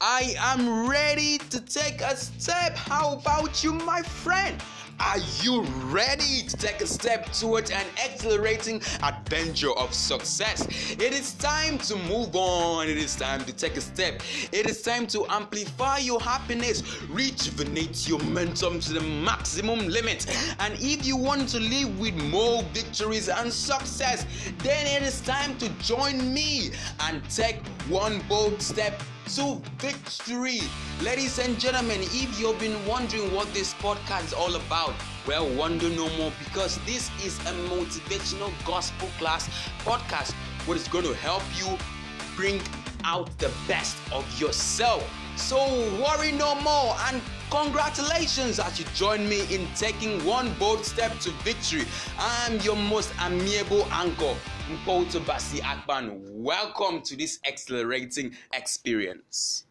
I am ready to take a step. How about you, my friend? Are you ready to take a step towards an accelerating adventure of success? It is time to move on. It is time to take a step. It is time to amplify your happiness, rejuvenate your momentum to the maximum limit. And if you want to live with more victories and success, then it is time to join me and take one bold step to victory. Ladies and gentlemen, if you've been wondering what this podcast is all about, well, wonder no more because this is a motivational gospel class podcast what is going to help you bring out the best of yourself. So worry no more and congratulations as you join me in taking one bold step to victory. I'm your most amiable anchor, Mpoto Basi Akban. Welcome to this exhilarating experience.